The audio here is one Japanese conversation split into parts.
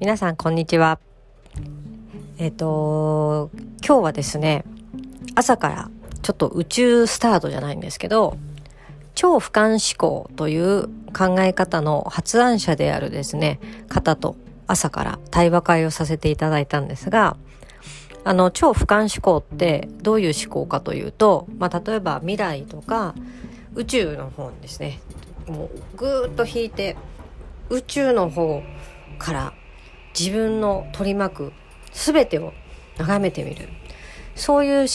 皆さんこんにちは。えっ、と今日はですね朝からちょっと宇宙スタートじゃないんですけど超俯瞰思考という考え方の発案者であるですね方と朝から対話会をさせていただいたんですがあの超俯瞰思考ってどういう思考かというと、まあ、例えば未来とか宇宙の方にですねもうぐーっと引いて宇宙の方から自分の取り巻く全てを眺めてみるそういう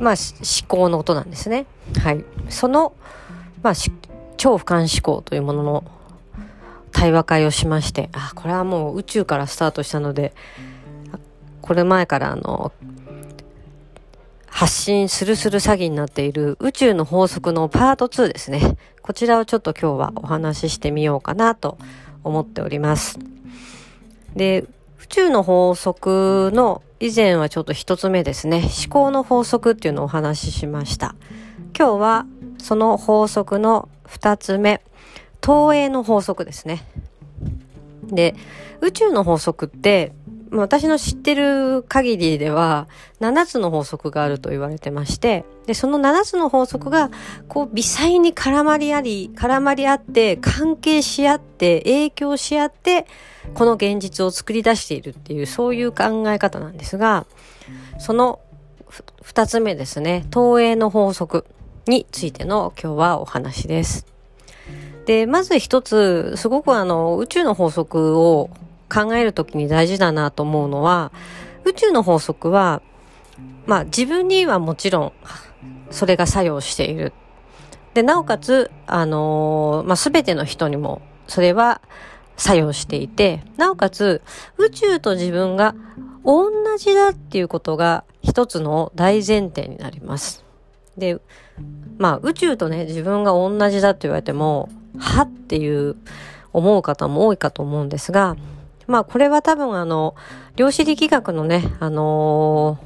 まあ、思考の音なんですね。はい。その、まあ、超俯瞰思考というものの対話会をしまして、あ、これはもう宇宙からスタートしたので、これ前からあの、発信するする詐欺になっている宇宙の法則のパート2ですね。こちらをちょっと今日はお話ししてみようかなと思っております。で、宇宙の法則の以前はちょっと一つ目ですね。思考の法則っていうのをお話ししました。今日はその法則の二つ目、投影の法則ですね。で、宇宙の法則って、私の知ってる限りでは、7つの法則があると言われてまして、で、その7つの法則が、こう、微細に絡まりあり、絡まり合って、関係し合って、影響し合って、この現実を作り出しているっていう、そういう考え方なんですが、その2つ目ですね、投影の法則についての今日はお話です。で、まず一つ、すごくあの、宇宙の法則を考えるときに大事だなと思うのは、宇宙の法則は、まあ自分にはもちろん、それが作用している。で、なおかつ、あのー、まあ全ての人にも、それは作用していて、なおかつ、宇宙と自分が同じだっていうことが一つの大前提になります。で、まあ宇宙とね、自分が同じだって言われても、はっていう思う方も多いかと思うんですが、まあこれは多分あの、量子力学のね、あの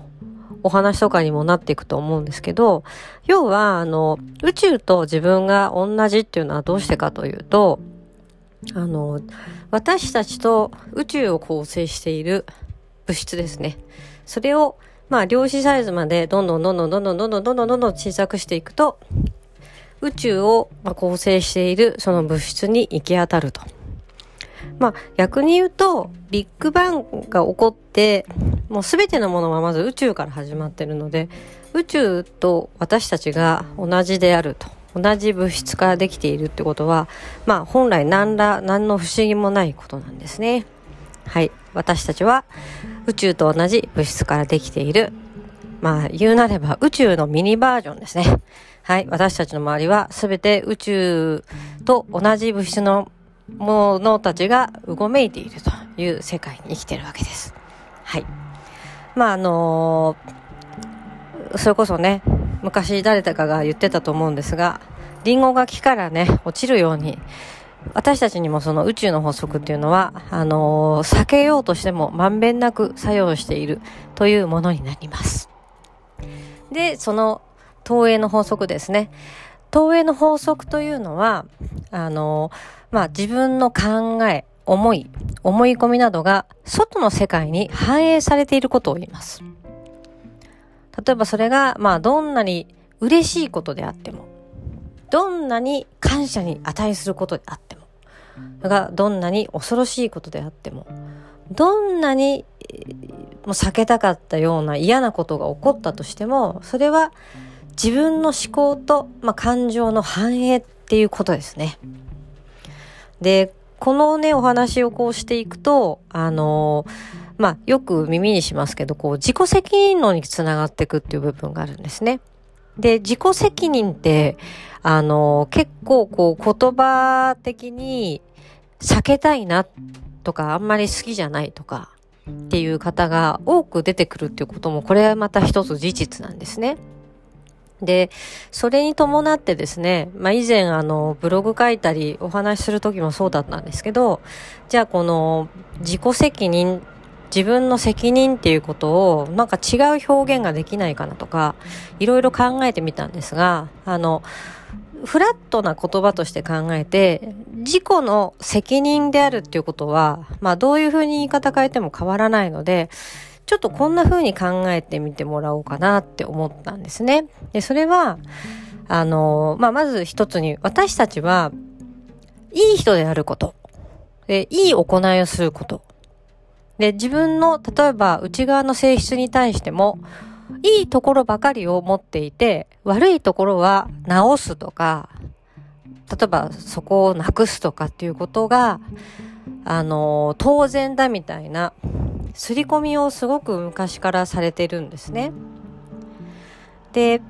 ー、お話とかにもなっていくと思うんですけど、要はあの、宇宙と自分が同じっていうのはどうしてかというと、あの、私たちと宇宙を構成している物質ですね。それを、まあ、量子サイズまでどんどんどんどんどんどんどんどんどんどんどんどん小さくしていくと、宇宙を構成しているその物質に行き当たると。まあ逆に言うと、ビッグバンが起こって、もうすべてのものはまず宇宙から始まってるので、宇宙と私たちが同じであると。同じ物質からできているってことは、まあ本来何ら、何の不思議もないことなんですね。はい。私たちは宇宙と同じ物質からできている。まあ言うなれば宇宙のミニバージョンですね。はい。私たちの周りはすべて宇宙と同じ物質のものたちがうごめいているという世界に生きてるわけです。はい。まあ、あのー、それこそね、昔誰だかが言ってたと思うんですが、リンゴが木からね、落ちるように、私たちにもその宇宙の法則っていうのは、あのー、避けようとしてもまんべんなく作用しているというものになります。で、その投影の法則ですね。投影の法則というのは、あの、まあ、自分の考え、思い、思い込みなどが外の世界に反映されていることを言います。例えばそれが、まあ、どんなに嬉しいことであっても、どんなに感謝に値することであっても、それがどんなに恐ろしいことであっても、どんなにもう避けたかったような嫌なことが起こったとしても、それは自分の思考と、まあ、感情の反映っていうことですね。で、このね、お話をこうしていくと、あのまあ、よく耳にしますけど、こう、自己責任論につながっていくっていう部分があるんですね。で、自己責任って、あの結構こう、言葉的に避けたいなとか、あんまり好きじゃないとか、っていう方が多く出てくるっていうことも、これはまた一つ事実なんですね。で、それに伴ってですね、まあ、以前あの、ブログ書いたりお話しする時もそうだったんですけど、じゃあこの自己責任、自分の責任っていうことをなんか違う表現ができないかなとか、いろいろ考えてみたんですが、あの、フラットな言葉として考えて、自己の責任であるっていうことは、まあどういうふうに言い方変えても変わらないので、ちょっとこんな風に考えてみてもらおうかなって思ったんですね。で、それは、あの、まあ、まず一つに、私たちは、いい人であること。で、いい行いをすること。で、自分の、例えば内側の性質に対しても、いいところばかりを持っていて、悪いところは直すとか、例えばそこをなくすとかっていうことが、あの、当然だみたいな、刷り込みをすごく昔からされてるんですね。で、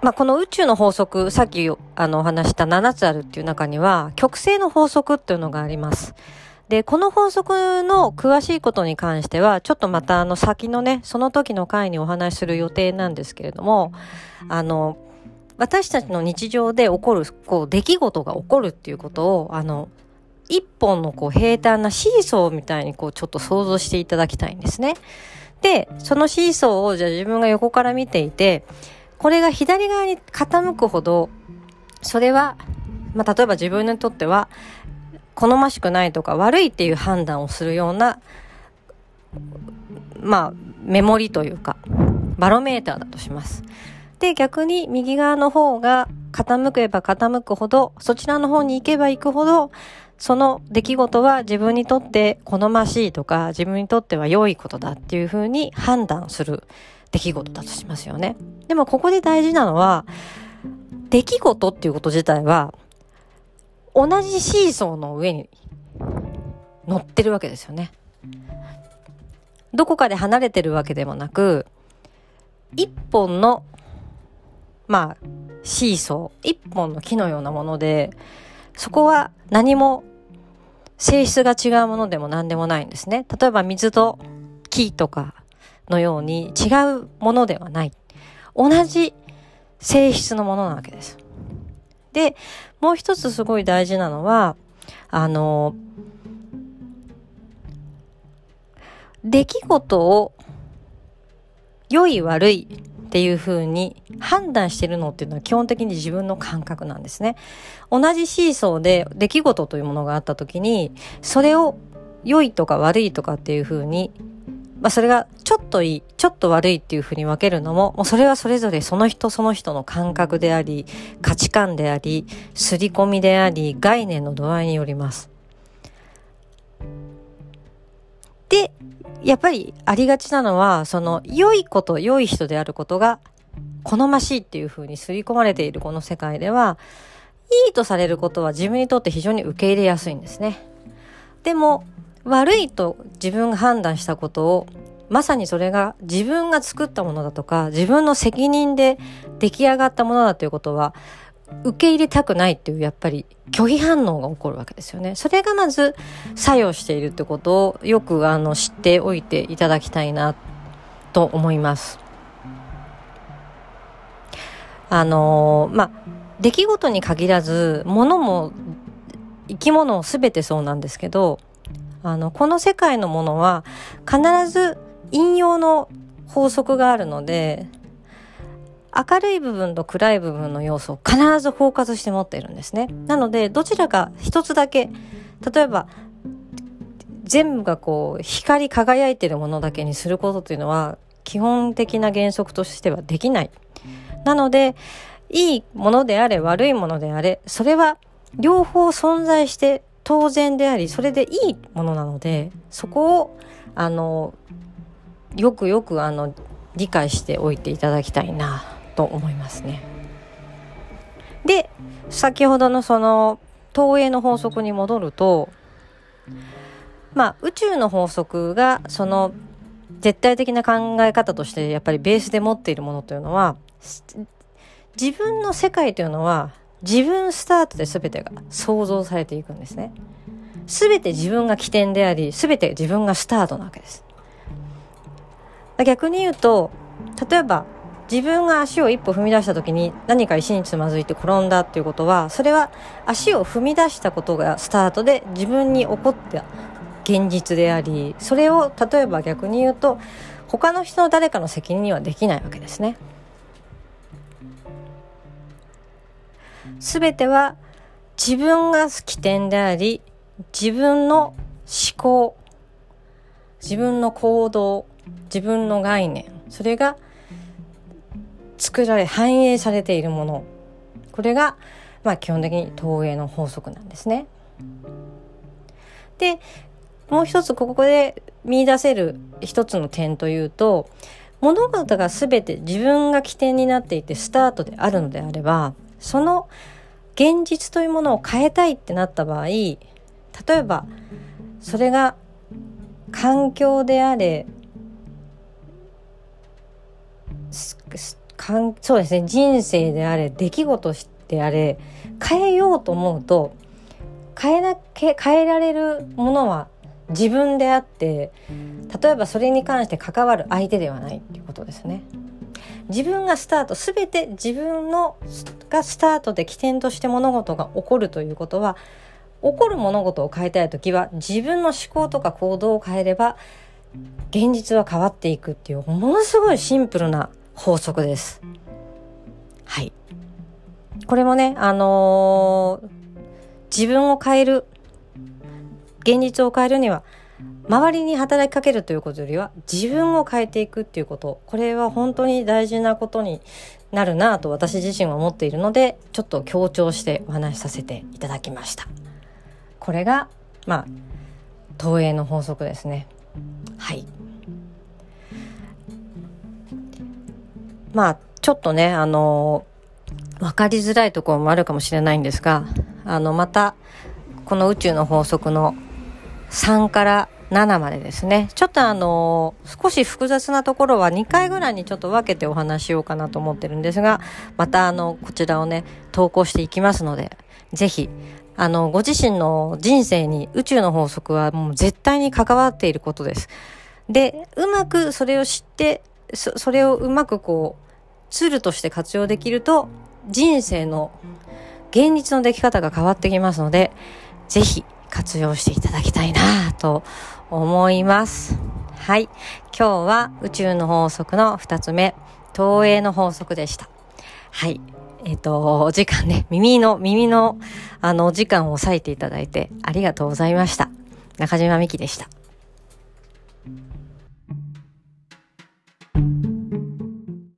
まあ、この宇宙の法則、さっきあのお話した7つあるっていう中には、極性の法則っていうのがあります。で、この法則の詳しいことに関しては、ちょっとまたあの先のね、その時の回にお話しする予定なんですけれども、あの、私たちの日常で起こる、こう、出来事が起こるっていうことを、あの、一本のこう平坦なシーソーみたいにこうちょっと想像していただきたいんですね。で、そのシーソーをじゃあ自分が横から見ていて、これが左側に傾くほど、それは、まあ、例えば自分にとっては、好ましくないとか悪いっていう判断をするような、まあ、メモリというか、バロメーターだとします。で、逆に右側の方が傾けば傾くほど、そちらの方に行けば行くほど、その出来事は自分にとって好ましいとか、自分にとっては良いことだっていうふうに判断する出来事だとしますよね。でもここで大事なのは、出来事っていうこと自体は、同じシーソーの上に乗ってるわけですよね。どこかで離れてるわけでもなく、一本の、まあ、シーソー、一本の木のようなもので、そこは何も性質が違うものでも何でもないんですね。例えば水と木とかのように違うものではない。同じ性質のものなわけです。で、もう一つすごい大事なのは、あの、出来事を良い悪いっていうふうに判断してるのっていうのは基本的に自分の感覚なんですね。同じシーソーで出来事というものがあった時に、それを良いとか悪いとかっていうふうにまあ、それがちょっといい、ちょっと悪いっていうふうに分けるのも、もうそれはそれぞれその人その人の感覚であり、価値観であり、刷り込みであり、概念の度合いによります。やっぱりありがちなのは、その良いこと、良い人であることが好ましいっていうふうに刷り込まれているこの世界では、いいとされることは自分にとって非常に受け入れやすいんですね。でも、悪いと自分が判断したことをまさにそれが自分が作ったものだとか自分の責任で出来上がったものだということは受け入れたくないっていうやっぱり拒否反応が起こるわけですよね。それがまず作用しているってことをよくあの知っておいていただきたいなと思います。あのまあ出来事に限らず物も生き物全てそうなんですけどあの、この世界のものは必ず引用の法則があるので、明るい部分と暗い部分の要素を必ず包括して持っているんですね。なので、どちらか一つだけ、例えば、全部がこう、光り輝いてるものだけにすることというのは、基本的な原則としてはできない。なので、いいものであれ、悪いものであれ、それは両方存在して当然であり、それでいいものなので、そこを、あの、よくよく、あの、理解しておいていただきたいな、と思いますね。で、先ほどのその、投影の法則に戻ると、まあ、宇宙の法則が、その、絶対的な考え方としてやっぱりベースで持っているものというのは、自分の世界というのは自分スタートで全てが想像されていくんですね。全て自分が起点であり、全て自分がスタートなわけです。逆に言うと、例えば自分が足を一歩踏み出した時に何か石につまずいて転んだっていうことは、それは足を踏み出したことがスタートで自分に起こった現実であり、それを例えば逆に言うと、他の人の誰かの責任はできないわけですね。全ては自分が起点であり、自分の思考、自分の行動、自分の概念、それが作られ、反映されているもの。これが、まあ基本的に投影の法則なんですね。で、もう一つここで見出せる一つの点というと、物事が全て自分が起点になっていてスタートであるのであれば、その現実というものを変えたいってなった場合、例えば、それが環境であれ、かんそうですね、人生であれ、出来事であれ、変えようと思うと、変えなけ、変えられるものは自分であって例えばそれに関して関わる相手ではないっていうことですね。自分がスタート全て自分のがスタートで起点として物事が起こるということは起こる物事を変えたい時は自分の思考とか行動を変えれば現実は変わっていくっていうものすごいシンプルな法則です。はい。これもね、あのー、自分を変える現実を変えるには周りに働きかけるということよりは自分を変えていくっていうことこれは本当に大事なことになるなと私自身は思っているのでちょっと強調してお話しさせていただきましたこれがまあ投影の法則ですねはいまあちょっとねあの分かりづらいところもあるかもしれないんですがあのまたこの宇宙の法則の3から7までですね。ちょっとあの、少し複雑なところは2回ぐらいにちょっと分けてお話しようかなと思ってるんですが、またあの、こちらをね、投稿していきますので、ぜひ、あの、ご自身の人生に宇宙の法則はもう絶対に関わっていることです。で、うまくそれを知って、そそれをうまくこう、ツールとして活用できると、人生の現実の出来方が変わってきますので、ぜひ活用していただきたいなと思います。はい。今日は宇宙の法則の2つ目、投影の法則でした。はい。えっ、ー、と、お時間ね、耳の、耳の、あの、お時間を抑えていただいてありがとうございました。中島美希でした。